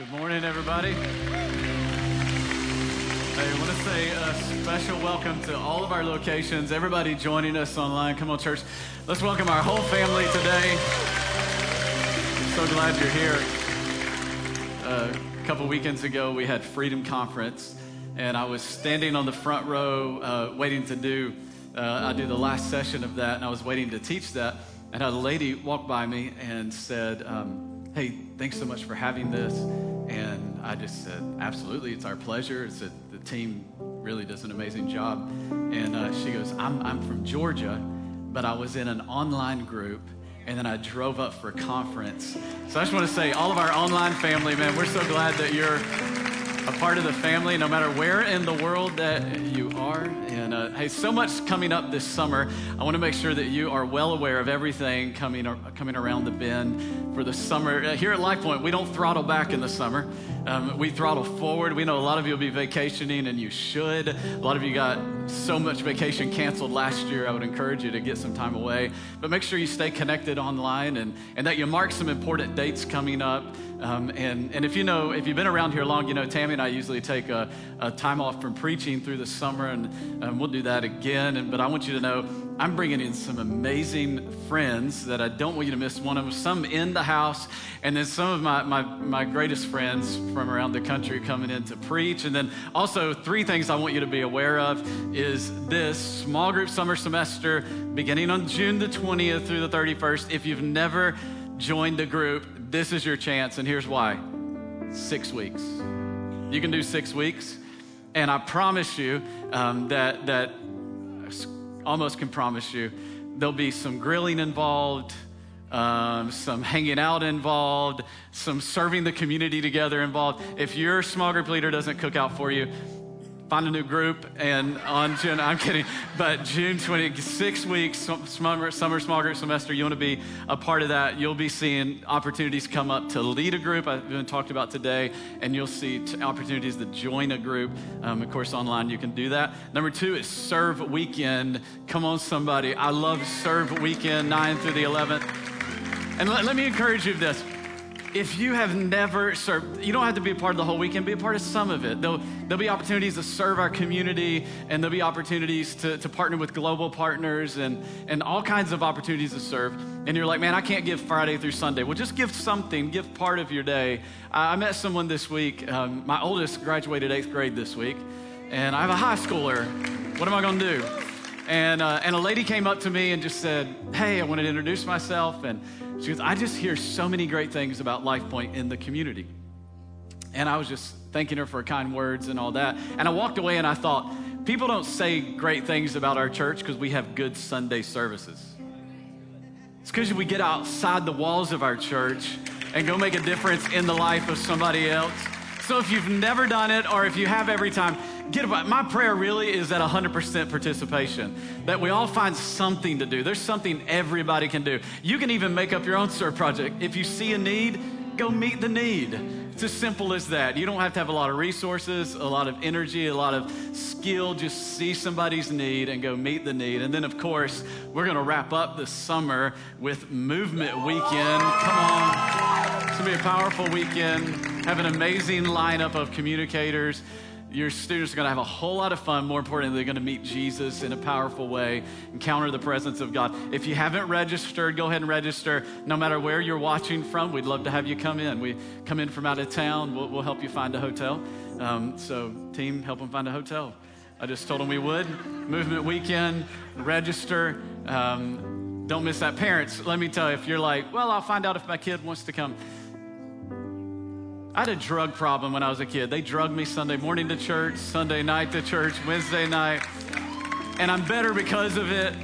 Good morning, everybody. I want to say a special welcome to all of our locations, everybody joining us online. Come on, church. Let's welcome our whole family today. So glad you're here. A couple weekends ago, we had Freedom Conference, and I was standing on the front row uh, waiting to do, uh, I do the last session of that, and I was waiting to teach that. And a lady walked by me and said, um, Hey, thanks so much for having this. And I just said, Absolutely, it's our pleasure. It's a, the team really does an amazing job. And uh, she goes, I'm, I'm from Georgia, but I was in an online group and then I drove up for a conference. So I just want to say, all of our online family, man, we're so glad that you're a part of the family, no matter where in the world that you are. And uh, hey, so much coming up this summer. I want to make sure that you are well aware of everything coming coming around the bend for the summer. Uh, here at LifePoint, we don't throttle back in the summer. Um, we throttle forward. We know a lot of you will be vacationing, and you should. A lot of you got so much vacation canceled last year. I would encourage you to get some time away. But make sure you stay connected online and, and that you mark some important dates coming up. Um, and, and if you know, if you've been around here long, you know Tammy and I usually take a, a time off from preaching through the summer, and um, we'll do that again. And, but I want you to know I'm bringing in some amazing friends that I don't want you to miss one of them. Some in the house, and then some of my, my, my greatest friends from around the country coming in to preach. And then also, three things I want you to be aware of is this small group summer semester beginning on June the 20th through the 31st. If you've never joined a group, this is your chance, and here's why six weeks. You can do six weeks, and I promise you um, that, that almost can promise you there'll be some grilling involved. Um, some hanging out involved, some serving the community together involved. If your small group leader doesn't cook out for you, find a new group and on June, I'm kidding, but June 26 weeks, summer, summer small group semester, you want to be a part of that. You'll be seeing opportunities come up to lead a group, I've been talked about today, and you'll see opportunities to join a group. Um, of course, online you can do that. Number two is serve weekend. Come on, somebody. I love serve weekend, 9 through the 11th. And let, let me encourage you with this if you have never served, you don't have to be a part of the whole weekend, be a part of some of it. There'll, there'll be opportunities to serve our community, and there'll be opportunities to, to partner with global partners and, and all kinds of opportunities to serve. And you're like, man, I can't give Friday through Sunday. Well, just give something, give part of your day. I, I met someone this week. Um, my oldest graduated eighth grade this week, and I have a high schooler. What am I going to do? And, uh, and a lady came up to me and just said, Hey, I wanted to introduce myself. And she goes, I just hear so many great things about LifePoint in the community. And I was just thanking her for kind words and all that. And I walked away and I thought, people don't say great things about our church because we have good Sunday services. It's because we get outside the walls of our church and go make a difference in the life of somebody else. So if you've never done it or if you have every time, get about my prayer really is that 100% participation that we all find something to do. There's something everybody can do. You can even make up your own serve project. If you see a need go meet the need. It's as simple as that. You don't have to have a lot of resources a lot of energy a lot of skill. Just see somebody's need and go meet the need. And then of course we're going to wrap up the summer with movement weekend. Come on. It's going to be a powerful weekend. Have an amazing lineup of communicators your students are going to have a whole lot of fun. More importantly, they're going to meet Jesus in a powerful way, encounter the presence of God. If you haven't registered, go ahead and register. No matter where you're watching from, we'd love to have you come in. We come in from out of town, we'll, we'll help you find a hotel. Um, so, team, help them find a hotel. I just told them we would. Movement weekend, register. Um, don't miss that. Parents, let me tell you, if you're like, well, I'll find out if my kid wants to come I had a drug problem when I was a kid. They drugged me Sunday morning to church, Sunday night to church, Wednesday night, and I'm better because of it.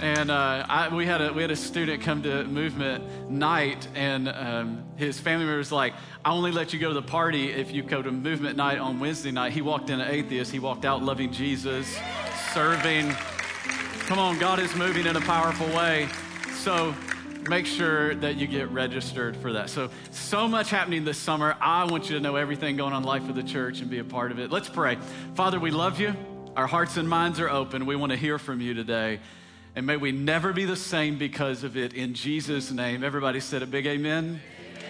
And uh, I, we, had a, we had a student come to movement night, and um, his family member was like, I only let you go to the party if you go to movement night on Wednesday night. He walked in an atheist. He walked out loving Jesus, serving. Come on, God is moving in a powerful way. So make sure that you get registered for that. So, so much happening this summer. I want you to know everything going on life of the church and be a part of it. Let's pray. Father, we love you. Our hearts and minds are open. We want to hear from you today. And may we never be the same because of it in Jesus' name. Everybody said a big amen.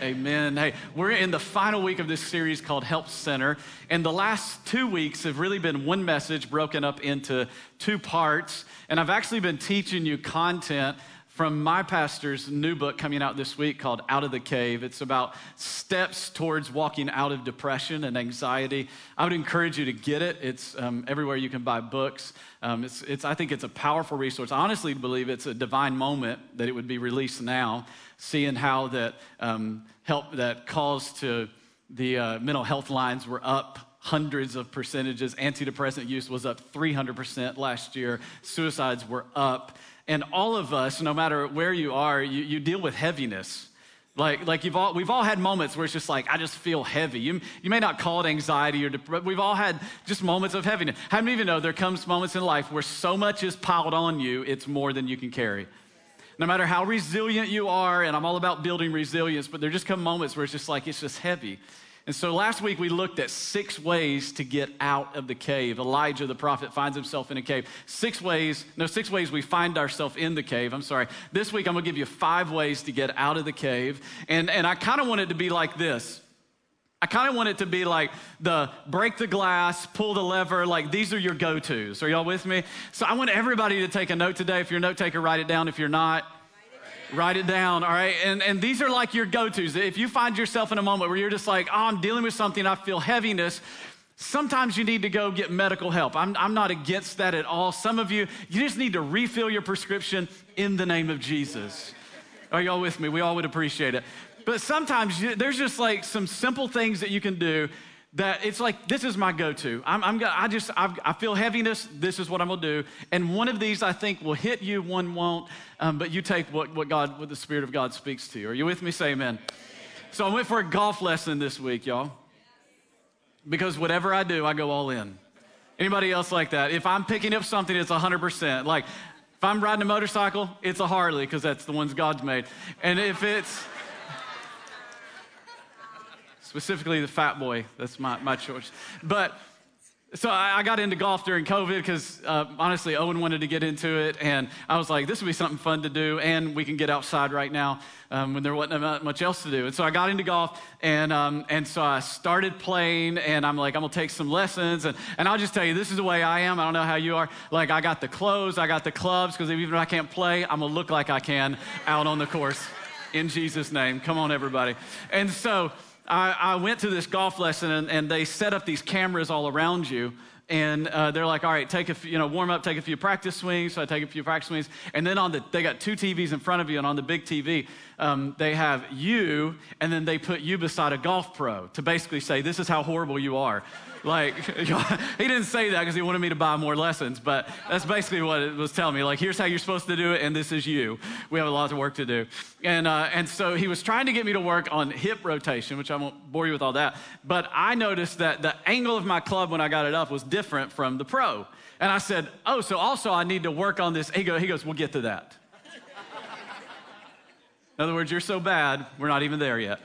Amen. Hey, we're in the final week of this series called Help Center. And the last two weeks have really been one message broken up into two parts. And I've actually been teaching you content from my pastor's new book coming out this week called Out of the Cave. It's about steps towards walking out of depression and anxiety. I would encourage you to get it. It's um, everywhere you can buy books. Um, it's, it's, I think it's a powerful resource. I honestly believe it's a divine moment that it would be released now, seeing how that um, help that calls to the uh, mental health lines were up hundreds of percentages. Antidepressant use was up 300% last year. Suicides were up. And all of us, no matter where you are, you, you deal with heaviness. Like, like you've all, we've all had moments where it's just like, I just feel heavy. You, you may not call it anxiety or depression, we've all had just moments of heaviness. How many of you know there comes moments in life where so much is piled on you, it's more than you can carry? No matter how resilient you are, and I'm all about building resilience, but there just come moments where it's just like, it's just heavy. And so last week we looked at six ways to get out of the cave. Elijah the prophet finds himself in a cave. Six ways, no, six ways we find ourselves in the cave. I'm sorry. This week I'm gonna give you five ways to get out of the cave. And, and I kind of want it to be like this. I kind of want it to be like the break the glass, pull the lever, like these are your go tos. Are y'all with me? So I want everybody to take a note today. If you're a note taker, write it down. If you're not, Write it down, all right? And, and these are like your go tos. If you find yourself in a moment where you're just like, oh, I'm dealing with something, I feel heaviness, sometimes you need to go get medical help. I'm, I'm not against that at all. Some of you, you just need to refill your prescription in the name of Jesus. Are y'all with me? We all would appreciate it. But sometimes you, there's just like some simple things that you can do that it's like this is my go-to. I'm, I'm i just I've, i feel heaviness this is what i'm to do. And one of these i think will hit you one won't. Um, but you take what, what god what the spirit of god speaks to you. Are you with me? Say amen. So i went for a golf lesson this week y'all. Because whatever i do i go all in. Anybody else like that? If i'm picking up something it's 100% like if i'm riding a motorcycle it's a harley because that's the ones god's made. And if it's specifically the fat boy. That's my, my choice. But so I, I got into golf during COVID because uh, honestly, Owen wanted to get into it. And I was like, this would be something fun to do. And we can get outside right now um, when there wasn't much else to do. And so I got into golf. And, um, and so I started playing. And I'm like, I'm going to take some lessons. And, and I'll just tell you, this is the way I am. I don't know how you are. Like, I got the clothes, I got the clubs, because even if I can't play, I'm going to look like I can out on the course in Jesus' name. Come on, everybody. And so, I, I went to this golf lesson and, and, they set up these cameras all around you. And uh, they're like, all right, take a few, you know, warm up, take a few practice swings. So I take a few practice swings. And then on the, they got two TVs in front of you, and on the big TV, um, they have you, and then they put you beside a golf pro to basically say, this is how horrible you are. Like, he didn't say that because he wanted me to buy more lessons, but that's basically what it was telling me. Like, here's how you're supposed to do it, and this is you. We have a lot of work to do. And, uh, and so he was trying to get me to work on hip rotation, which I won't bore you with all that. But I noticed that the angle of my club when I got it up was different from the pro. And I said, Oh, so also I need to work on this. He, go, he goes, We'll get to that. In other words, you're so bad, we're not even there yet.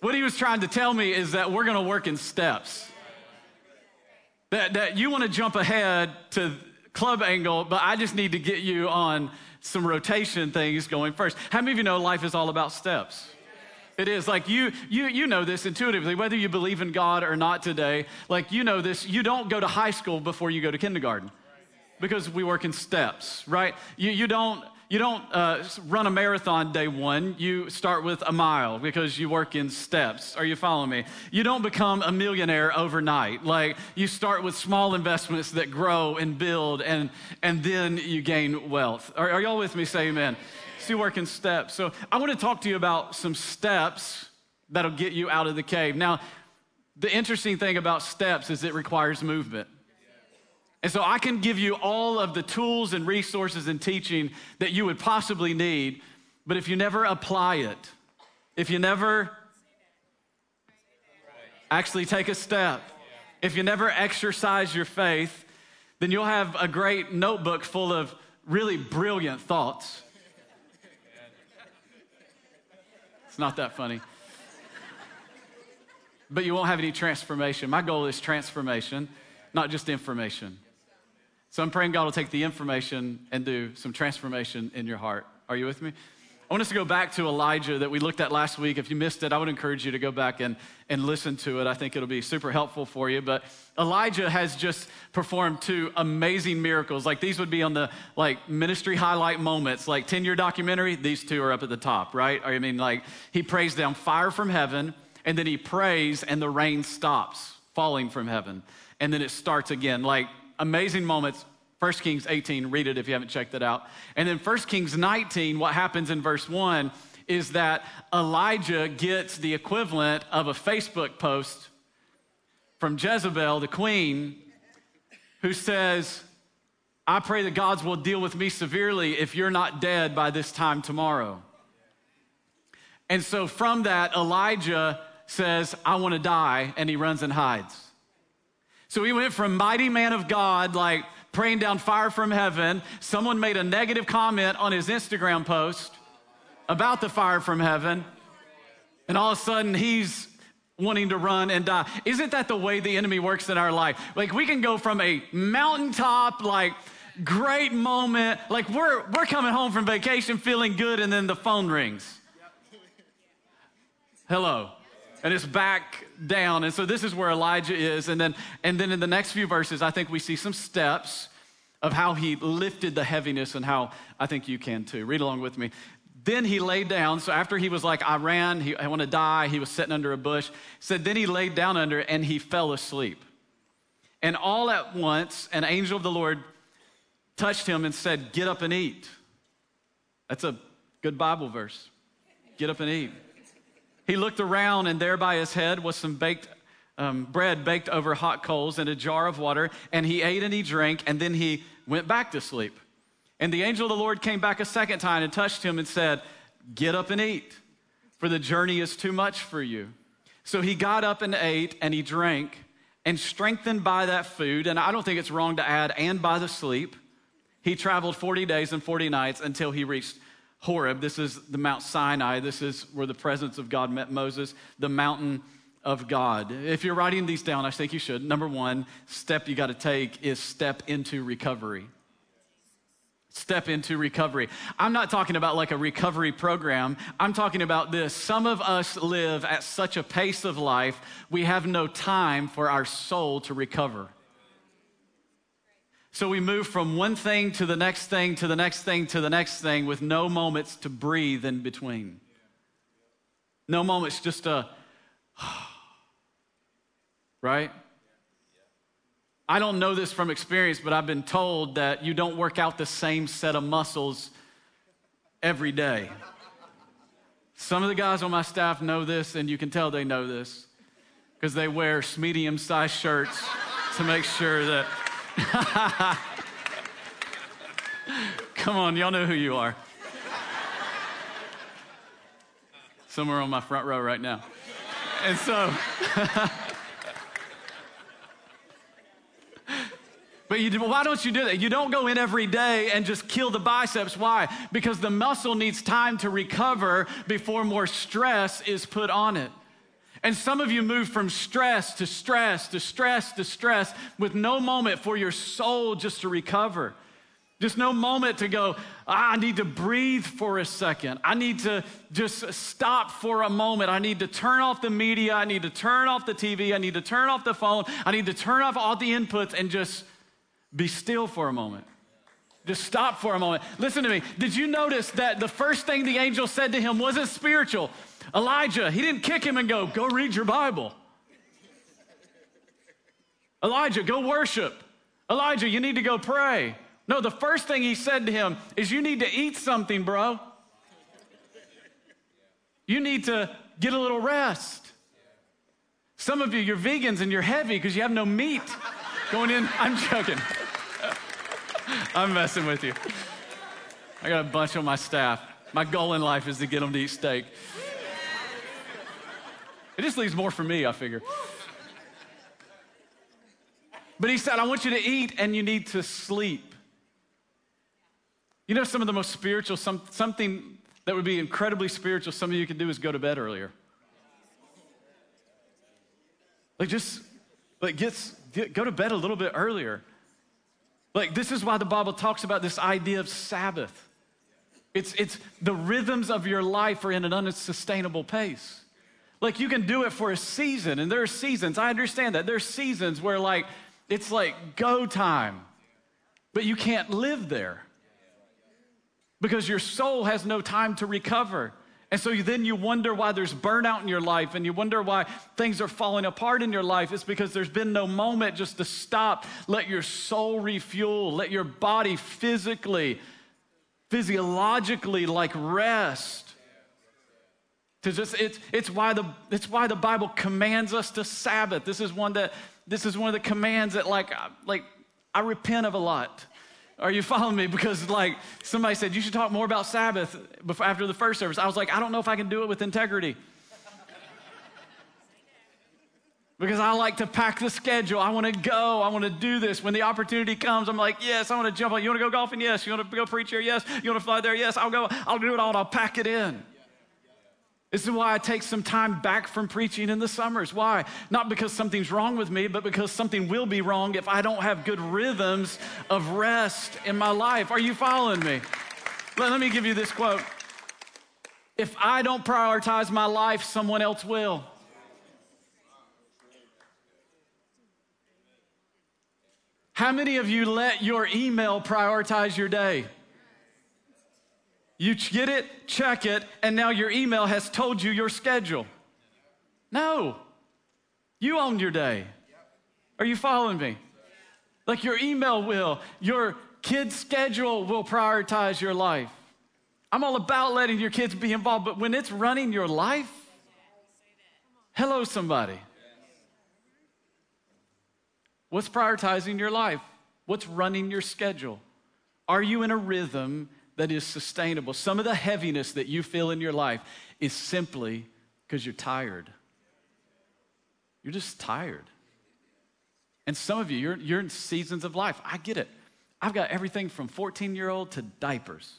What he was trying to tell me is that we're going to work in steps. That, that you want to jump ahead to club angle, but I just need to get you on some rotation things going first. How many of you know life is all about steps? It is like you you you know this intuitively whether you believe in God or not today. Like you know this, you don't go to high school before you go to kindergarten. Because we work in steps, right? You you don't you don't uh, run a marathon day one. You start with a mile because you work in steps. Are you following me? You don't become a millionaire overnight. Like you start with small investments that grow and build, and and then you gain wealth. Are, are y'all with me? Say amen. So you work in steps. So I want to talk to you about some steps that'll get you out of the cave. Now, the interesting thing about steps is it requires movement. And so I can give you all of the tools and resources and teaching that you would possibly need, but if you never apply it, if you never actually take a step, if you never exercise your faith, then you'll have a great notebook full of really brilliant thoughts. It's not that funny. But you won't have any transformation. My goal is transformation, not just information. So I'm praying God will take the information and do some transformation in your heart. Are you with me? I want us to go back to Elijah that we looked at last week. If you missed it, I would encourage you to go back and, and listen to it. I think it'll be super helpful for you. But Elijah has just performed two amazing miracles. Like these would be on the like ministry highlight moments, like 10-year documentary, these two are up at the top, right? I mean, like he prays down fire from heaven, and then he prays and the rain stops falling from heaven. And then it starts again. Like amazing moments 1 Kings 18, read it if you haven't checked it out. And then 1 Kings 19, what happens in verse 1 is that Elijah gets the equivalent of a Facebook post from Jezebel, the queen, who says, I pray that gods will deal with me severely if you're not dead by this time tomorrow. And so from that, Elijah says, I want to die, and he runs and hides. So he went from mighty man of God, like praying down fire from heaven. Someone made a negative comment on his Instagram post about the fire from heaven. And all of a sudden, he's wanting to run and die. Isn't that the way the enemy works in our life? Like, we can go from a mountaintop, like, great moment, like, we're, we're coming home from vacation feeling good, and then the phone rings. Hello and it's back down. And so this is where Elijah is. And then, and then in the next few verses, I think we see some steps of how he lifted the heaviness and how I think you can too. Read along with me. Then he laid down. So after he was like, I ran, he, I want to die, he was sitting under a bush. Said, then he laid down under and he fell asleep. And all at once, an angel of the Lord touched him and said, Get up and eat. That's a good Bible verse. Get up and eat. He looked around, and there by his head was some baked um, bread baked over hot coals and a jar of water. And he ate and he drank, and then he went back to sleep. And the angel of the Lord came back a second time and touched him and said, Get up and eat, for the journey is too much for you. So he got up and ate and he drank, and strengthened by that food, and I don't think it's wrong to add, and by the sleep, he traveled 40 days and 40 nights until he reached Horeb. This is the Mount Sinai. This is where the presence of God met Moses, the mountain of God. If you're writing these down, I think you should. Number one step you got to take is step into recovery. Step into recovery. I'm not talking about like a recovery program. I'm talking about this. Some of us live at such a pace of life, we have no time for our soul to recover. So we move from one thing to the next thing to the next thing to the next thing with no moments to breathe in between. No moments just a, right? I don't know this from experience, but I've been told that you don't work out the same set of muscles every day. Some of the guys on my staff know this, and you can tell they know this because they wear medium sized shirts to make sure that Come on, y'all know who you are. Somewhere on my front row right now. And so, But you, why don't you do that? You don't go in every day and just kill the biceps. Why? Because the muscle needs time to recover before more stress is put on it. And some of you move from stress to stress to stress to stress with no moment for your soul just to recover. Just no moment to go, ah, I need to breathe for a second. I need to just stop for a moment. I need to turn off the media. I need to turn off the TV. I need to turn off the phone. I need to turn off all the inputs and just be still for a moment. Just stop for a moment. Listen to me. Did you notice that the first thing the angel said to him wasn't spiritual? Elijah, he didn't kick him and go, Go read your Bible. Elijah, go worship. Elijah, you need to go pray. No, the first thing he said to him is, You need to eat something, bro. You need to get a little rest. Some of you, you're vegans and you're heavy because you have no meat going in. I'm joking. I'm messing with you. I got a bunch on my staff. My goal in life is to get them to eat steak. It just leaves more for me, I figure. But he said, I want you to eat and you need to sleep. You know, some of the most spiritual, some, something that would be incredibly spiritual, some of you can do is go to bed earlier. Like, just, like, get, go to bed a little bit earlier. Like, this is why the Bible talks about this idea of Sabbath. It's, it's the rhythms of your life are in an unsustainable pace. Like you can do it for a season, and there are seasons. I understand that. There's seasons where like it's like go time, but you can't live there because your soul has no time to recover. And so then you wonder why there's burnout in your life and you wonder why things are falling apart in your life. It's because there's been no moment just to stop, let your soul refuel, let your body physically, physiologically like rest. Just, it's, it's, why the, it's why the Bible commands us to Sabbath. This is one that this is one of the commands that like, like I repent of a lot. Are you following me? Because like somebody said, you should talk more about Sabbath before, after the first service. I was like, I don't know if I can do it with integrity. because I like to pack the schedule. I want to go. I want to do this. When the opportunity comes, I'm like, yes, I want to jump on. You want to go golfing? Yes. You want to go preach here? Yes. You want to fly there? Yes. I'll go. I'll do it all. I'll pack it in. This is why I take some time back from preaching in the summers. Why? Not because something's wrong with me, but because something will be wrong if I don't have good rhythms of rest in my life. Are you following me? Let, let me give you this quote If I don't prioritize my life, someone else will. How many of you let your email prioritize your day? You get it, check it, and now your email has told you your schedule. No, you own your day. Are you following me? Like your email will, your kid's schedule will prioritize your life. I'm all about letting your kids be involved, but when it's running your life, hello, somebody. What's prioritizing your life? What's running your schedule? Are you in a rhythm that is sustainable. Some of the heaviness that you feel in your life is simply because you're tired. You're just tired. And some of you, you're, you're in seasons of life. I get it. I've got everything from 14 year old to diapers.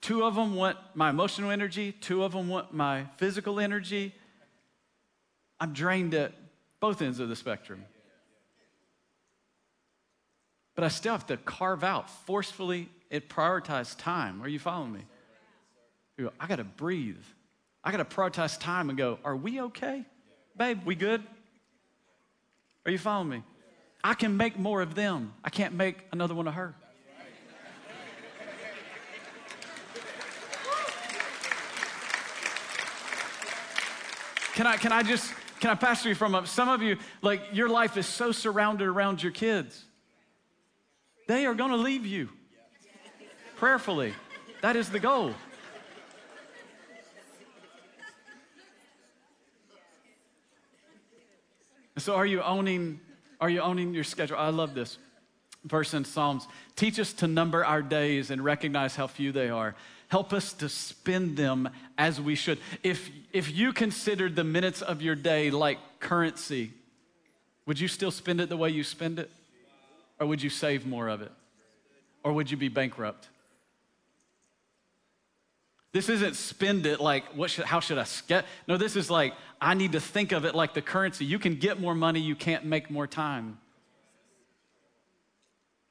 Two of them want my emotional energy, two of them want my physical energy. I'm drained at both ends of the spectrum. But I still have to carve out forcefully and prioritize time. Are you following me? You go, I got to breathe. I got to prioritize time and go, Are we okay? Babe, we good? Are you following me? I can make more of them. I can't make another one of her. Can I, can I just, can I pastor you from up? some of you, like your life is so surrounded around your kids. They are going to leave you prayerfully. That is the goal. So are you owning are you owning your schedule? I love this verse in Psalms. Teach us to number our days and recognize how few they are. Help us to spend them as we should. If if you considered the minutes of your day like currency, would you still spend it the way you spend it? Or would you save more of it? Or would you be bankrupt? This isn't spend it like, what should, how should I get? No, this is like, I need to think of it like the currency. You can get more money, you can't make more time.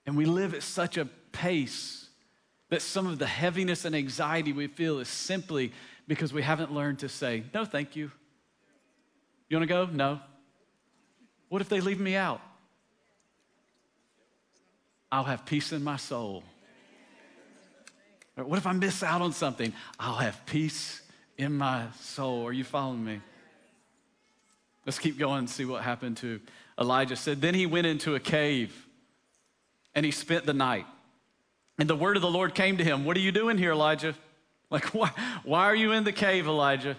And we live at such a pace that some of the heaviness and anxiety we feel is simply because we haven't learned to say, no, thank you. You wanna go? No. What if they leave me out? I'll have peace in my soul. What if I miss out on something? I'll have peace in my soul. Are you following me? Let's keep going and see what happened to Elijah. Said, Then he went into a cave and he spent the night. And the word of the Lord came to him. What are you doing here, Elijah? Like, why, why are you in the cave, Elijah?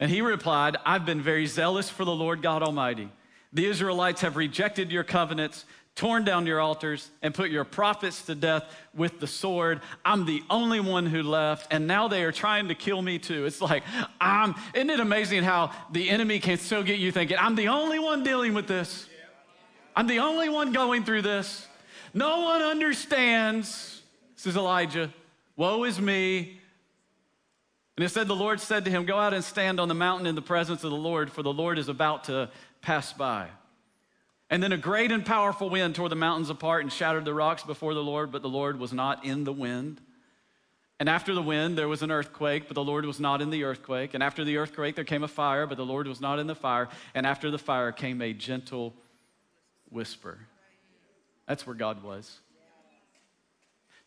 And he replied, I've been very zealous for the Lord God Almighty. The Israelites have rejected your covenants torn down your altars, and put your prophets to death with the sword. I'm the only one who left, and now they are trying to kill me too. It's like, I'm, isn't it amazing how the enemy can still get you thinking, I'm the only one dealing with this? I'm the only one going through this. No one understands, says Elijah. Woe is me. And it said, The Lord said to him, Go out and stand on the mountain in the presence of the Lord, for the Lord is about to pass by. And then a great and powerful wind tore the mountains apart and shattered the rocks before the Lord, but the Lord was not in the wind. And after the wind, there was an earthquake, but the Lord was not in the earthquake. And after the earthquake, there came a fire, but the Lord was not in the fire. And after the fire came a gentle whisper. That's where God was.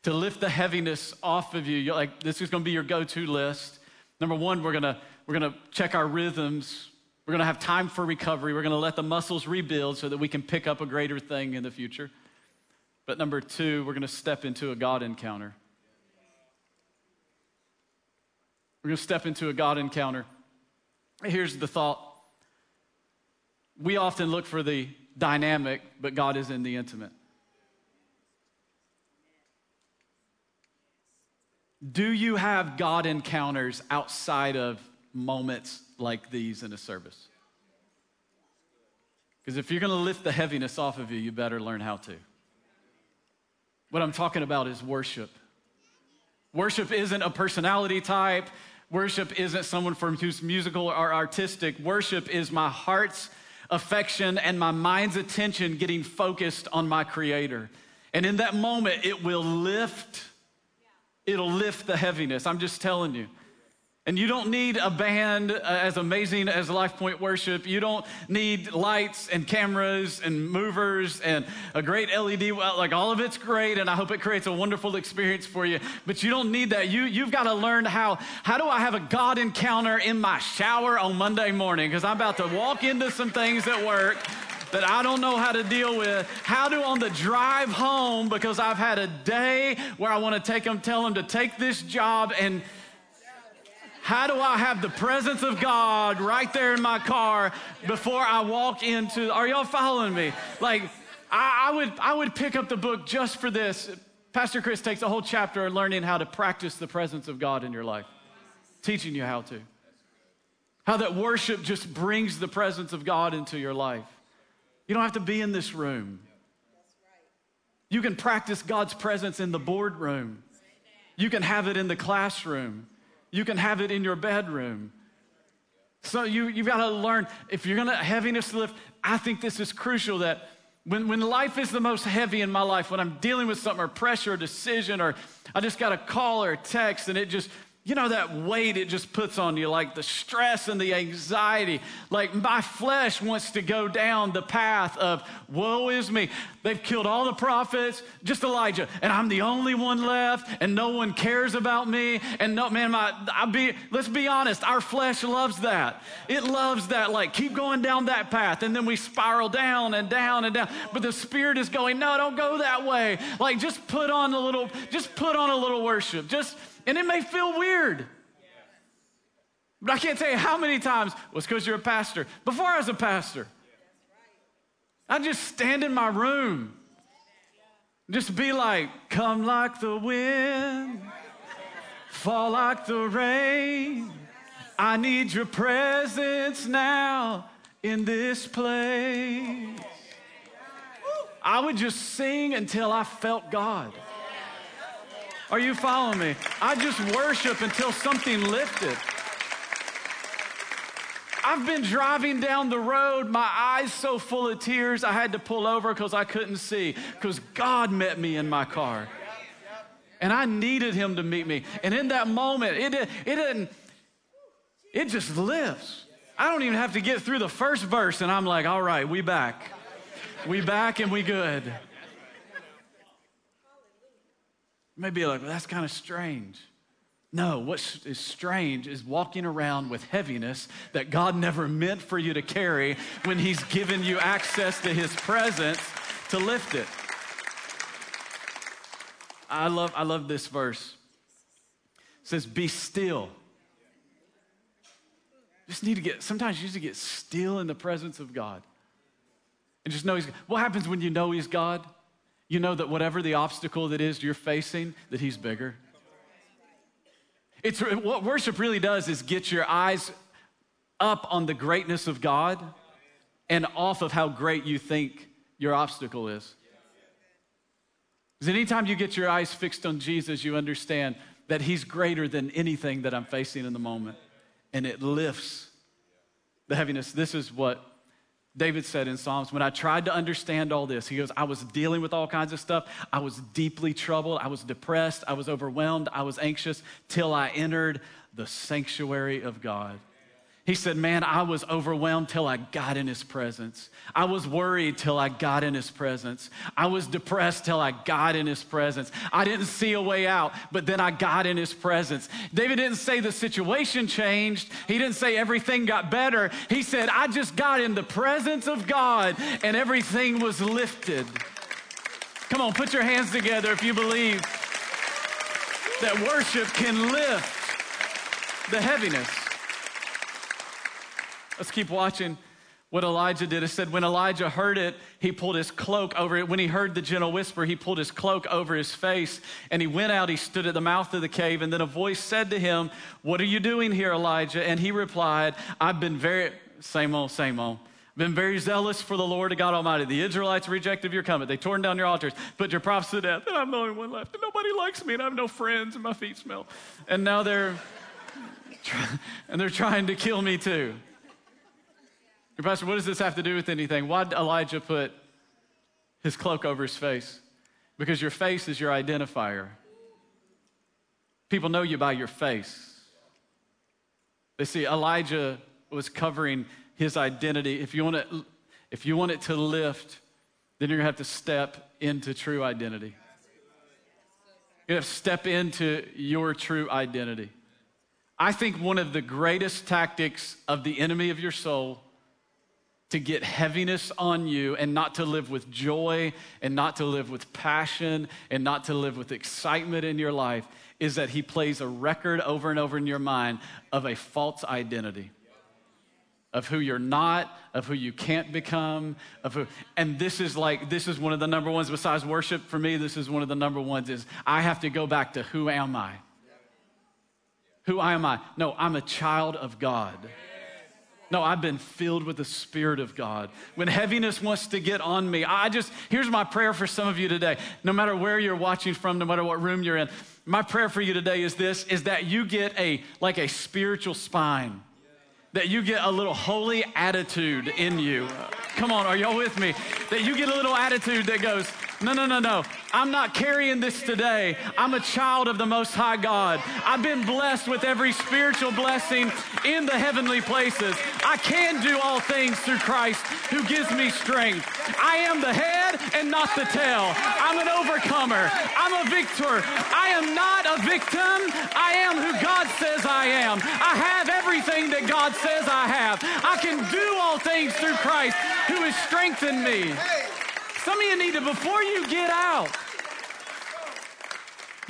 To lift the heaviness off of you, you're like this is going to be your go-to list. Number one, we're going to we're going to check our rhythms. We're going to have time for recovery. We're going to let the muscles rebuild so that we can pick up a greater thing in the future. But number two, we're going to step into a God encounter. We're going to step into a God encounter. Here's the thought we often look for the dynamic, but God is in the intimate. Do you have God encounters outside of moments like these in a service? Because if you're going to lift the heaviness off of you, you better learn how to. What I'm talking about is worship. Worship isn't a personality type. Worship isn't someone from who's musical or artistic. Worship is my heart's affection and my mind's attention getting focused on my Creator. And in that moment, it will lift, it'll lift the heaviness. I'm just telling you. And you don't need a band uh, as amazing as Life Point Worship. You don't need lights and cameras and movers and a great LED. Like all of it's great, and I hope it creates a wonderful experience for you. But you don't need that. You, you've got to learn how, how do I have a God encounter in my shower on Monday morning? Because I'm about to walk into some things at work that I don't know how to deal with. How do on the drive home, because I've had a day where I want to take them, tell them to take this job and how do I have the presence of God right there in my car before I walk into? Are y'all following me? Like, I, I would I would pick up the book just for this. Pastor Chris takes a whole chapter learning how to practice the presence of God in your life, teaching you how to. How that worship just brings the presence of God into your life. You don't have to be in this room. You can practice God's presence in the boardroom. You can have it in the classroom. You can have it in your bedroom. So you, you've got to learn, if you're going to heaviness lift, I think this is crucial that when, when life is the most heavy in my life, when I'm dealing with something or pressure or decision, or I just got a call or a text and it just you know that weight it just puts on you, like the stress and the anxiety. Like my flesh wants to go down the path of woe is me. They've killed all the prophets, just Elijah, and I'm the only one left, and no one cares about me. And no man, my I be let's be honest, our flesh loves that. It loves that, like keep going down that path, and then we spiral down and down and down. But the spirit is going, no, don't go that way. Like just put on a little, just put on a little worship. Just and it may feel weird. But I can't tell you how many times was because you're a pastor. Before I was a pastor, I'd just stand in my room, just be like, come like the wind, fall like the rain. I need your presence now in this place. I would just sing until I felt God. Are you following me? I just worship until something lifted. I've been driving down the road, my eyes so full of tears, I had to pull over because I couldn't see, because God met me in my car. And I needed him to meet me. And in that moment, it, it didn't, it just lifts. I don't even have to get through the first verse, and I'm like, all right, we back. We back and we good. Maybe like, well, that's kind of strange. No, what is strange is walking around with heaviness that God never meant for you to carry when He's given you access to His presence to lift it. I love, I love this verse. It says, Be still. Just need to get, sometimes you need to get still in the presence of God. And just know He's, what happens when you know He's God? You know that whatever the obstacle that is you're facing, that He's bigger. It's what worship really does is get your eyes up on the greatness of God and off of how great you think your obstacle is. Because anytime you get your eyes fixed on Jesus, you understand that He's greater than anything that I'm facing in the moment. And it lifts the heaviness. This is what David said in Psalms, when I tried to understand all this, he goes, I was dealing with all kinds of stuff. I was deeply troubled. I was depressed. I was overwhelmed. I was anxious till I entered the sanctuary of God. He said, Man, I was overwhelmed till I got in his presence. I was worried till I got in his presence. I was depressed till I got in his presence. I didn't see a way out, but then I got in his presence. David didn't say the situation changed, he didn't say everything got better. He said, I just got in the presence of God and everything was lifted. Come on, put your hands together if you believe that worship can lift the heaviness. Let's keep watching what Elijah did. It said, when Elijah heard it, he pulled his cloak over it. When he heard the gentle whisper, he pulled his cloak over his face and he went out. He stood at the mouth of the cave. And then a voice said to him, What are you doing here, Elijah? And he replied, I've been very, same old, same old. I've been very zealous for the Lord God Almighty. The Israelites rejected your coming. They torn down your altars, put your prophets to death, and I'm the only one left. And nobody likes me, and I have no friends, and my feet smell. And now they're, and they're trying to kill me too. Pastor, what does this have to do with anything? Why did Elijah put his cloak over his face? Because your face is your identifier. People know you by your face. They see Elijah was covering his identity. If you want it, if you want it to lift, then you're gonna have to step into true identity. You have to step into your true identity. I think one of the greatest tactics of the enemy of your soul to get heaviness on you and not to live with joy and not to live with passion and not to live with excitement in your life is that he plays a record over and over in your mind of a false identity of who you're not, of who you can't become, of who, and this is like, this is one of the number ones besides worship for me, this is one of the number ones is I have to go back to who am I? Who am I? No, I'm a child of God. No, I've been filled with the Spirit of God. When heaviness wants to get on me, I just, here's my prayer for some of you today. No matter where you're watching from, no matter what room you're in, my prayer for you today is this, is that you get a, like a spiritual spine. That you get a little holy attitude in you. Come on, are y'all with me? That you get a little attitude that goes, no, no, no, no. I'm not carrying this today. I'm a child of the Most High God. I've been blessed with every spiritual blessing in the heavenly places. I can do all things through Christ who gives me strength. I am the head and not the tail. I'm an overcomer. I'm a victor. I am not a victim. I am who God says I am. I have everything that God says I have. I can do all things through Christ who has strengthened me. Some of you need to, before you get out,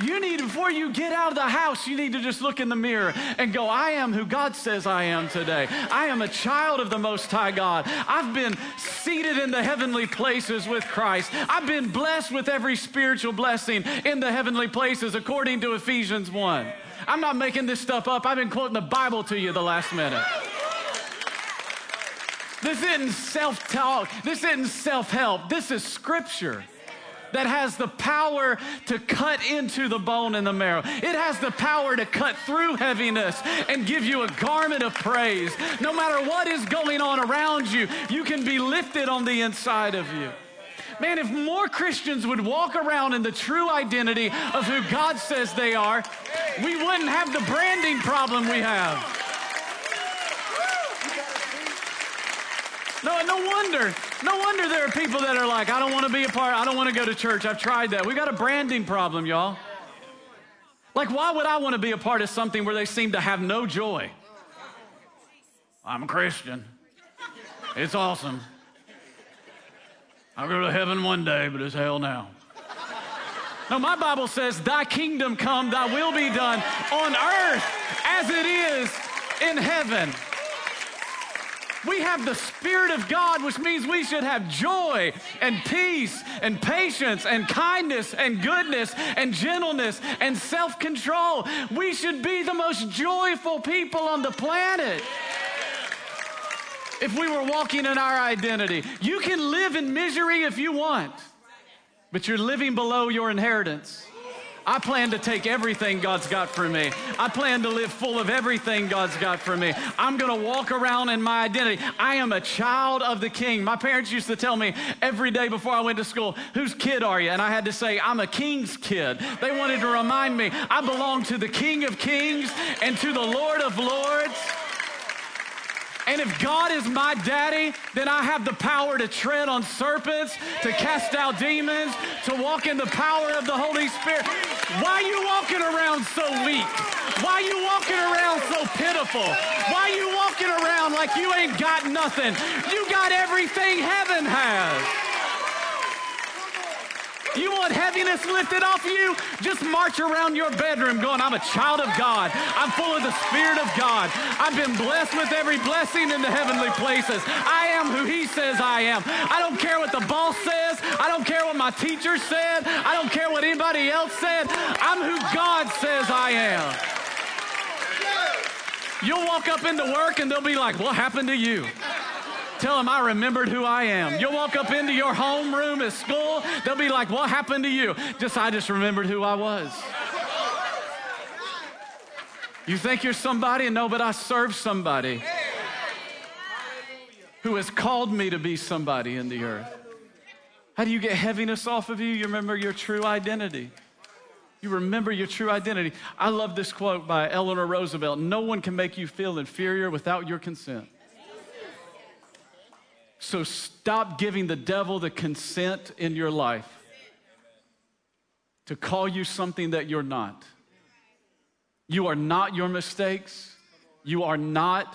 you need, before you get out of the house, you need to just look in the mirror and go, I am who God says I am today. I am a child of the Most High God. I've been seated in the heavenly places with Christ. I've been blessed with every spiritual blessing in the heavenly places according to Ephesians 1. I'm not making this stuff up. I've been quoting the Bible to you the last minute. This isn't self talk. This isn't self help. This is scripture that has the power to cut into the bone and the marrow. It has the power to cut through heaviness and give you a garment of praise. No matter what is going on around you, you can be lifted on the inside of you. Man, if more Christians would walk around in the true identity of who God says they are, we wouldn't have the branding problem we have. No, no wonder. No wonder there are people that are like, I don't want to be a part, I don't want to go to church. I've tried that. We got a branding problem, y'all. Like, why would I want to be a part of something where they seem to have no joy? I'm a Christian. It's awesome. I'll go to heaven one day, but it's hell now. No, my Bible says, Thy kingdom come, thy will be done on earth as it is in heaven. We have the Spirit of God, which means we should have joy and peace and patience and kindness and goodness and gentleness and self control. We should be the most joyful people on the planet. If we were walking in our identity, you can live in misery if you want, but you're living below your inheritance. I plan to take everything God's got for me. I plan to live full of everything God's got for me. I'm going to walk around in my identity. I am a child of the King. My parents used to tell me every day before I went to school, Whose kid are you? And I had to say, I'm a King's kid. They wanted to remind me I belong to the King of Kings and to the Lord of Lords. And if God is my daddy, then I have the power to tread on serpents, to cast out demons, to walk in the power of the Holy Spirit. Why are you walking around so weak? Why are you walking around so pitiful? Why are you walking around like you ain't got nothing? You got everything heaven has. You want heaviness lifted off you? Just march around your bedroom going, I'm a child of God. I'm full of the Spirit of God. I've been blessed with every blessing in the heavenly places. I am who He says I am. I don't care what the boss says. I don't care what my teacher said. I don't care what anybody else said. I'm who God says I am. You'll walk up into work and they'll be like, What happened to you? Tell them I remembered who I am. You'll walk up into your homeroom at school, they'll be like, What happened to you? Just, I just remembered who I was. You think you're somebody? No, but I serve somebody who has called me to be somebody in the earth. How do you get heaviness off of you? You remember your true identity. You remember your true identity. I love this quote by Eleanor Roosevelt No one can make you feel inferior without your consent. So stop giving the devil the consent in your life to call you something that you're not. You are not your mistakes. You are not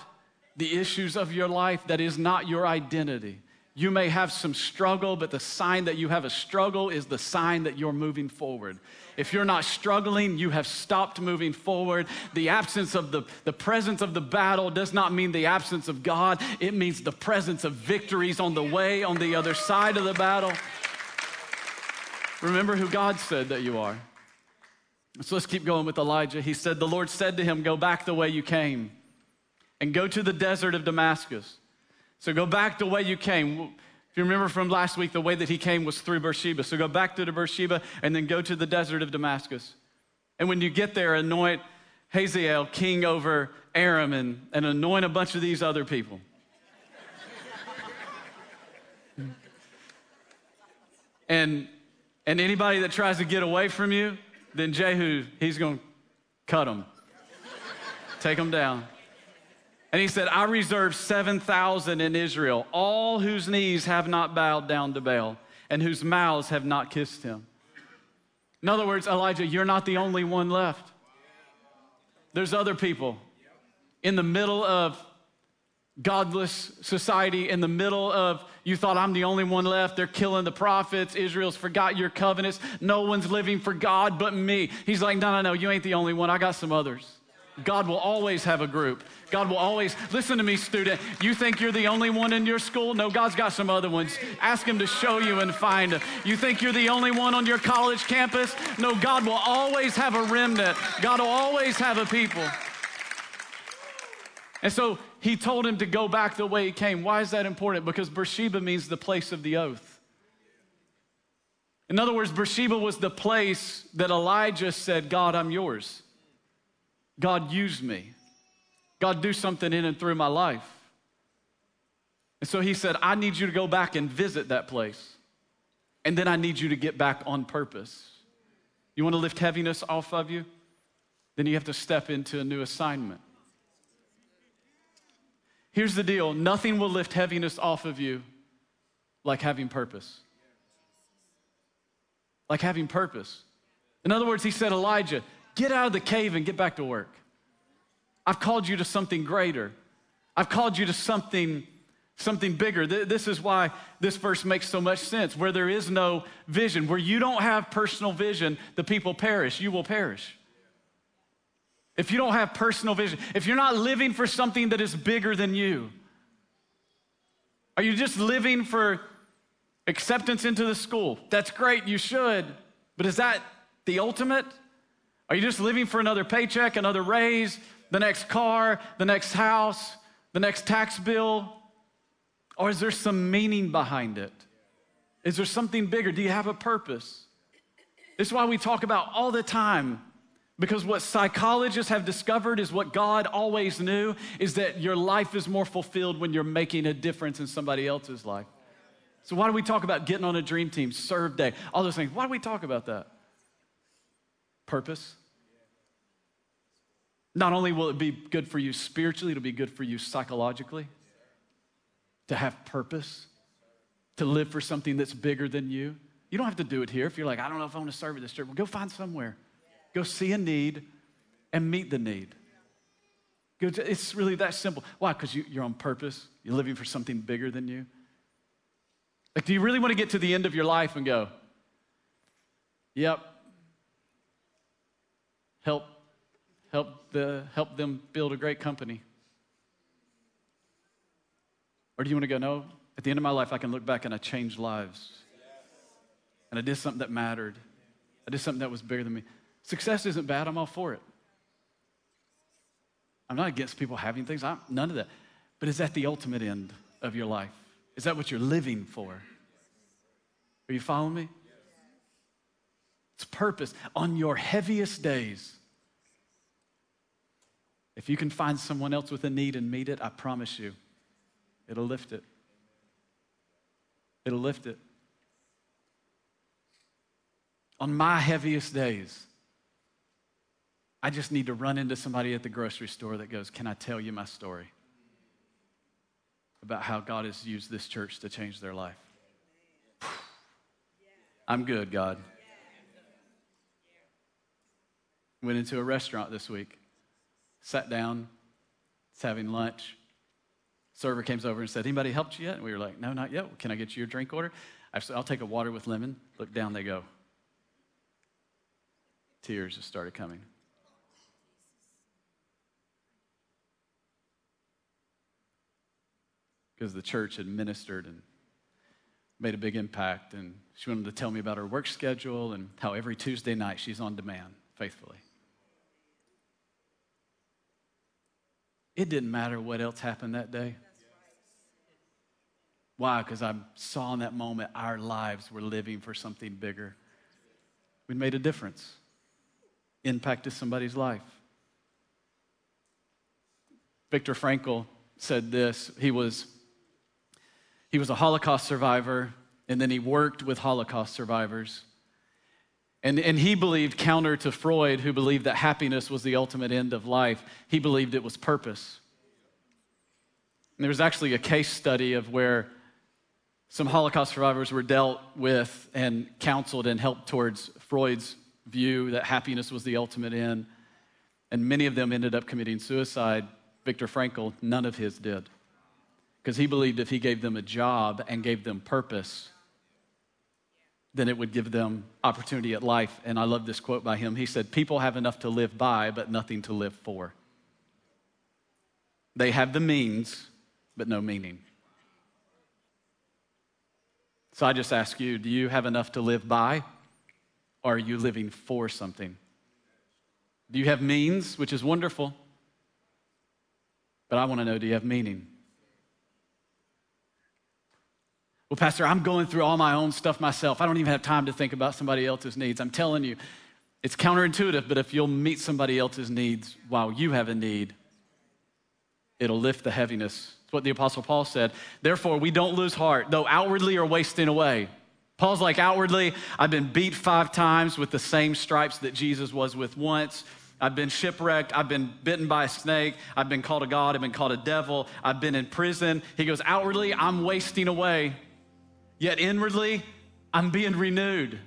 the issues of your life. That is not your identity. You may have some struggle, but the sign that you have a struggle is the sign that you're moving forward. If you're not struggling, you have stopped moving forward. The absence of the, the presence of the battle does not mean the absence of God, it means the presence of victories on the way, on the other side of the battle. Remember who God said that you are. So let's keep going with Elijah. He said, The Lord said to him, Go back the way you came and go to the desert of Damascus. So go back the way you came. If you remember from last week, the way that he came was through Beersheba. So go back to the Beersheba and then go to the desert of Damascus. And when you get there, anoint Hazael king over Aram and, and anoint a bunch of these other people. and, and anybody that tries to get away from you, then Jehu, he's going to cut them, take them down. And he said, I reserve 7,000 in Israel, all whose knees have not bowed down to Baal and whose mouths have not kissed him. In other words, Elijah, you're not the only one left. There's other people in the middle of godless society, in the middle of you thought I'm the only one left. They're killing the prophets. Israel's forgot your covenants. No one's living for God but me. He's like, no, no, no, you ain't the only one. I got some others. God will always have a group. God will always, listen to me, student. You think you're the only one in your school? No, God's got some other ones. Ask Him to show you and find them. You think you're the only one on your college campus? No, God will always have a remnant. God will always have a people. And so he told him to go back the way he came. Why is that important? Because Beersheba means the place of the oath. In other words, Beersheba was the place that Elijah said, God, I'm yours. God, use me. God, do something in and through my life. And so he said, I need you to go back and visit that place. And then I need you to get back on purpose. You want to lift heaviness off of you? Then you have to step into a new assignment. Here's the deal nothing will lift heaviness off of you like having purpose. Like having purpose. In other words, he said, Elijah, get out of the cave and get back to work. I've called you to something greater. I've called you to something something bigger. This is why this verse makes so much sense. Where there is no vision, where you don't have personal vision, the people perish. You will perish. If you don't have personal vision, if you're not living for something that is bigger than you, are you just living for acceptance into the school? That's great, you should. But is that the ultimate? Are you just living for another paycheck, another raise, the next car, the next house, the next tax bill? Or is there some meaning behind it? Is there something bigger? Do you have a purpose? This is why we talk about all the time because what psychologists have discovered is what God always knew is that your life is more fulfilled when you're making a difference in somebody else's life. So, why do we talk about getting on a dream team, serve day, all those things? Why do we talk about that? Purpose. Not only will it be good for you spiritually, it'll be good for you psychologically. To have purpose, to live for something that's bigger than you. You don't have to do it here. If you're like, I don't know if I want to serve at this church, well, go find somewhere. Go see a need and meet the need. It's really that simple. Why? Because you, are on purpose. You're living for something bigger than you. Like, do you really want to get to the end of your life and go, yep, help, help, the, help them build a great company? Or do you want to go, no, at the end of my life, I can look back and I changed lives. And I did something that mattered. I did something that was bigger than me. Success isn't bad, I'm all for it. I'm not against people having things, I'm, none of that. But is that the ultimate end of your life? Is that what you're living for? Are you following me? It's purpose. On your heaviest days, if you can find someone else with a need and meet it, I promise you, it'll lift it. It'll lift it. On my heaviest days, I just need to run into somebody at the grocery store that goes, Can I tell you my story about how God has used this church to change their life? I'm good, God. Went into a restaurant this week, sat down, it's having lunch. Server came over and said, Anybody helped you yet? And we were like, No, not yet. Can I get you your drink order? I said, I'll take a water with lemon. Look down, they go. Tears just started coming. because the church had ministered and made a big impact. And she wanted to tell me about her work schedule and how every Tuesday night she's on demand faithfully. It didn't matter what else happened that day. Why? Because I saw in that moment our lives were living for something bigger. We made a difference, impacted somebody's life. Viktor Frankl said this. He was he was a Holocaust survivor, and then he worked with Holocaust survivors. And, and he believed, counter to Freud, who believed that happiness was the ultimate end of life, he believed it was purpose. And there was actually a case study of where some Holocaust survivors were dealt with and counseled and helped towards Freud's view that happiness was the ultimate end. And many of them ended up committing suicide. Viktor Frankl, none of his did because he believed if he gave them a job and gave them purpose, then it would give them opportunity at life. And I love this quote by him. He said, People have enough to live by, but nothing to live for. They have the means, but no meaning. So I just ask you do you have enough to live by, or are you living for something? Do you have means, which is wonderful? But I want to know do you have meaning? Well, Pastor, I'm going through all my own stuff myself. I don't even have time to think about somebody else's needs. I'm telling you, it's counterintuitive, but if you'll meet somebody else's needs while you have a need, it'll lift the heaviness. It's what the Apostle Paul said. Therefore, we don't lose heart, though outwardly are wasting away. Paul's like, outwardly, I've been beat five times with the same stripes that Jesus was with once. I've been shipwrecked. I've been bitten by a snake. I've been called a God. I've been called a devil. I've been in prison. He goes, outwardly, I'm wasting away. Yet inwardly, I'm being renewed.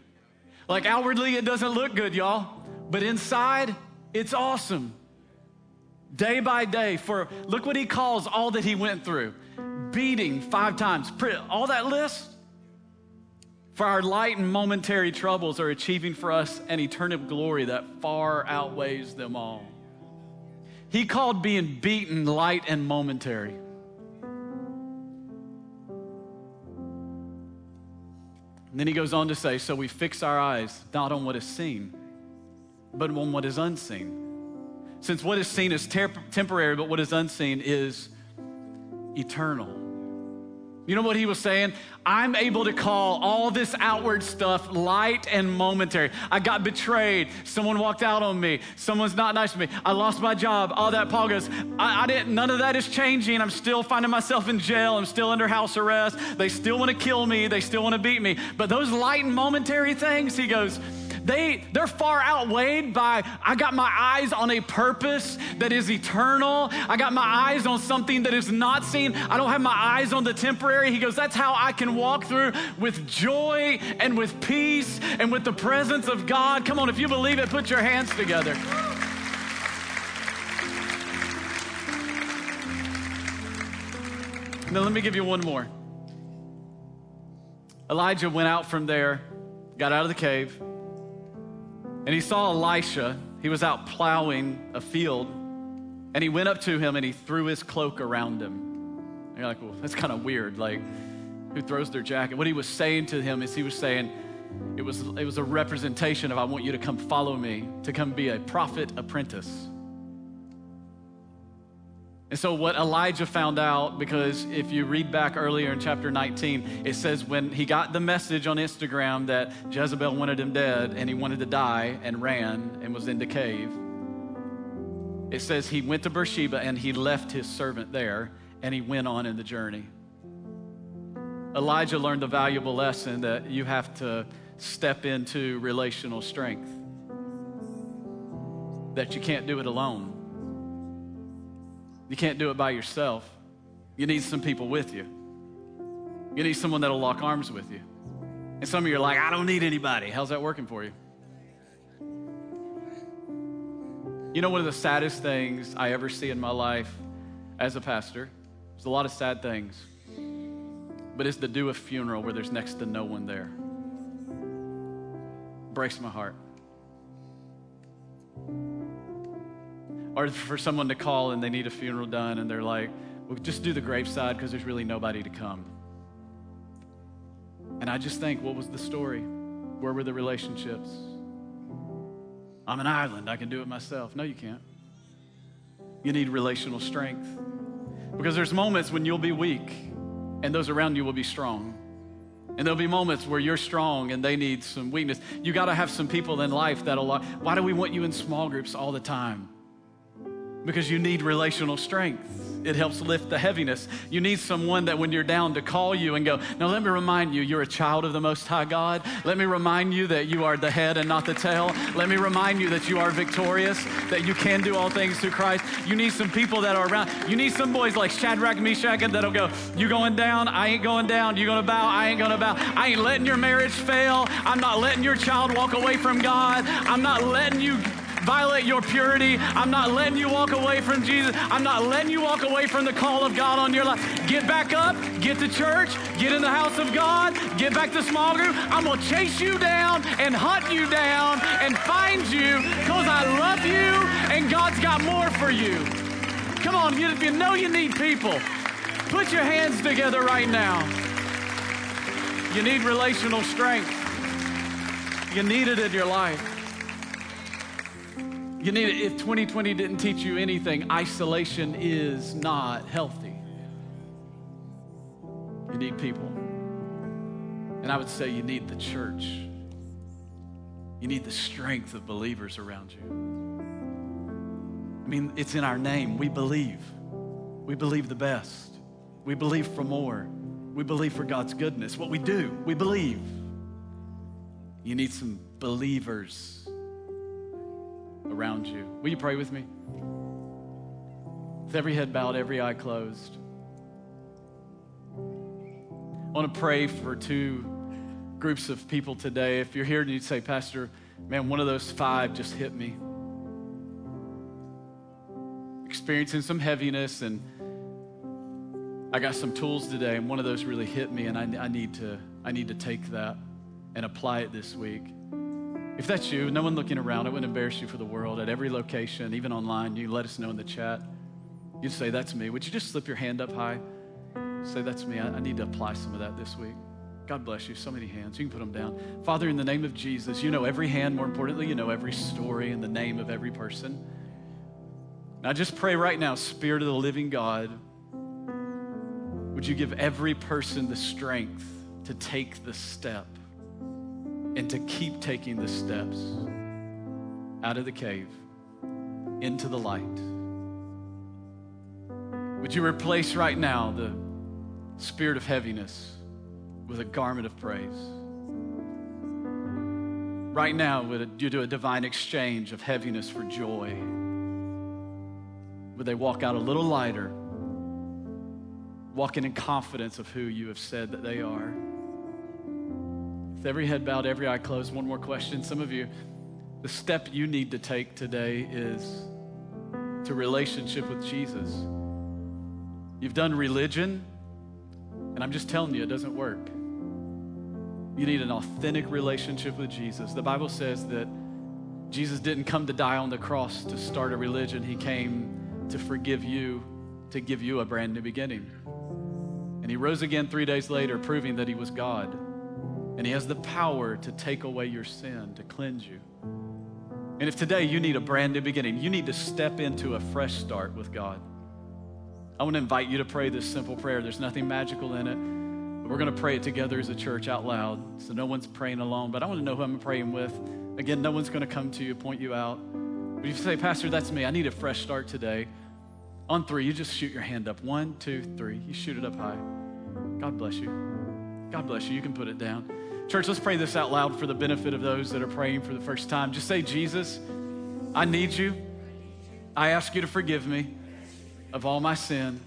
Like outwardly, it doesn't look good, y'all, but inside, it's awesome. Day by day, for look what he calls all that he went through beating five times, all that list. For our light and momentary troubles are achieving for us an eternal glory that far outweighs them all. He called being beaten light and momentary. And then he goes on to say, So we fix our eyes not on what is seen, but on what is unseen. Since what is seen is ter- temporary, but what is unseen is eternal. You know what he was saying? I'm able to call all this outward stuff light and momentary. I got betrayed. Someone walked out on me. Someone's not nice to me. I lost my job. All that. Paul goes, I, I didn't, none of that is changing. I'm still finding myself in jail. I'm still under house arrest. They still want to kill me. They still want to beat me. But those light and momentary things, he goes, they, they're far outweighed by I got my eyes on a purpose that is eternal. I got my eyes on something that is not seen. I don't have my eyes on the temporary. He goes, That's how I can walk through with joy and with peace and with the presence of God. Come on, if you believe it, put your hands together. Now, let me give you one more. Elijah went out from there, got out of the cave, and he saw Elisha. He was out plowing a field, and he went up to him and he threw his cloak around him. And you're like, well, that's kind of weird. Like, who throws their jacket? What he was saying to him is he was saying, it was, it was a representation of, I want you to come follow me, to come be a prophet apprentice. And so, what Elijah found out, because if you read back earlier in chapter 19, it says when he got the message on Instagram that Jezebel wanted him dead and he wanted to die and ran and was in the cave, it says he went to Beersheba and he left his servant there and he went on in the journey. Elijah learned the valuable lesson that you have to step into relational strength, that you can't do it alone. You can't do it by yourself. You need some people with you. You need someone that'll lock arms with you. And some of you are like, I don't need anybody. How's that working for you? You know, one of the saddest things I ever see in my life as a pastor, there's a lot of sad things, but it's to do a funeral where there's next to no one there. Breaks my heart. Or for someone to call and they need a funeral done and they're like, well, just do the graveside because there's really nobody to come. And I just think, what was the story? Where were the relationships? I'm an island. I can do it myself. No, you can't. You need relational strength. Because there's moments when you'll be weak and those around you will be strong. And there'll be moments where you're strong and they need some weakness. You got to have some people in life that'll. Why do we want you in small groups all the time? Because you need relational strength. It helps lift the heaviness. You need someone that when you're down to call you and go, Now, let me remind you, you're a child of the Most High God. Let me remind you that you are the head and not the tail. Let me remind you that you are victorious, that you can do all things through Christ. You need some people that are around. You need some boys like Shadrach, Meshach, and that'll go, You going down? I ain't going down. You gonna bow? I ain't gonna bow. I ain't letting your marriage fail. I'm not letting your child walk away from God. I'm not letting you violate your purity. I'm not letting you walk away from Jesus. I'm not letting you walk away from the call of God on your life. Get back up, get to church, get in the house of God, get back to small group. I'm going to chase you down and hunt you down and find you because I love you and God's got more for you. Come on, if you know you need people, put your hands together right now. You need relational strength. You need it in your life. You need it. If 2020 didn't teach you anything, isolation is not healthy. You need people. And I would say you need the church. You need the strength of believers around you. I mean, it's in our name. We believe. We believe the best. We believe for more. We believe for God's goodness. What we do, we believe. You need some believers around you. Will you pray with me? With every head bowed, every eye closed. I want to pray for two groups of people today. If you're here and you'd say, Pastor, man, one of those five just hit me. Experiencing some heaviness, and I got some tools today, and one of those really hit me, and I, I need to I need to take that and apply it this week. If that's you, no one looking around, I wouldn't embarrass you for the world. At every location, even online, you let us know in the chat. You say, That's me. Would you just slip your hand up high? Say, That's me. I, I need to apply some of that this week. God bless you. So many hands. You can put them down. Father, in the name of Jesus, you know every hand. More importantly, you know every story and the name of every person. And I just pray right now, Spirit of the living God, Would you give every person the strength to take the step and to keep taking the steps out of the cave into the light? Would you replace right now the spirit of heaviness with a garment of praise? Right now, would you do a divine exchange of heaviness for joy? Would they walk out a little lighter, walking in confidence of who you have said that they are? With every head bowed, every eye closed, one more question. Some of you, the step you need to take today is to relationship with Jesus. You've done religion, and I'm just telling you, it doesn't work. You need an authentic relationship with Jesus. The Bible says that Jesus didn't come to die on the cross to start a religion, He came to forgive you, to give you a brand new beginning. And He rose again three days later, proving that He was God. And He has the power to take away your sin, to cleanse you. And if today you need a brand new beginning, you need to step into a fresh start with God. I want to invite you to pray this simple prayer. There's nothing magical in it. We're going to pray it together as a church out loud. So no one's praying alone, but I want to know who I'm praying with. Again, no one's going to come to you, point you out. But if you say, Pastor, that's me, I need a fresh start today. On three, you just shoot your hand up. One, two, three. You shoot it up high. God bless you. God bless you. You can put it down. Church, let's pray this out loud for the benefit of those that are praying for the first time. Just say, Jesus, I need you. I ask you to forgive me of all my sin.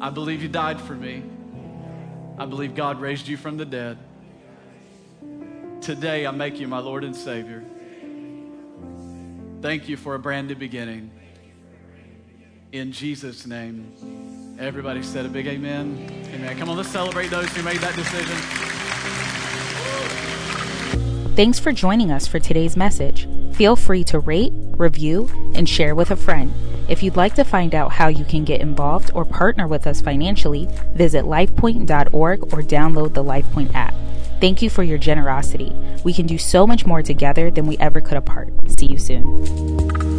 I believe you died for me. I believe God raised you from the dead. Today, I make you my Lord and Savior. Thank you for a brand new beginning. In Jesus' name. Everybody said a big amen. Amen. Come on, let's celebrate those who made that decision. Thanks for joining us for today's message. Feel free to rate, review, and share with a friend. If you'd like to find out how you can get involved or partner with us financially, visit lifepoint.org or download the LifePoint app. Thank you for your generosity. We can do so much more together than we ever could apart. See you soon.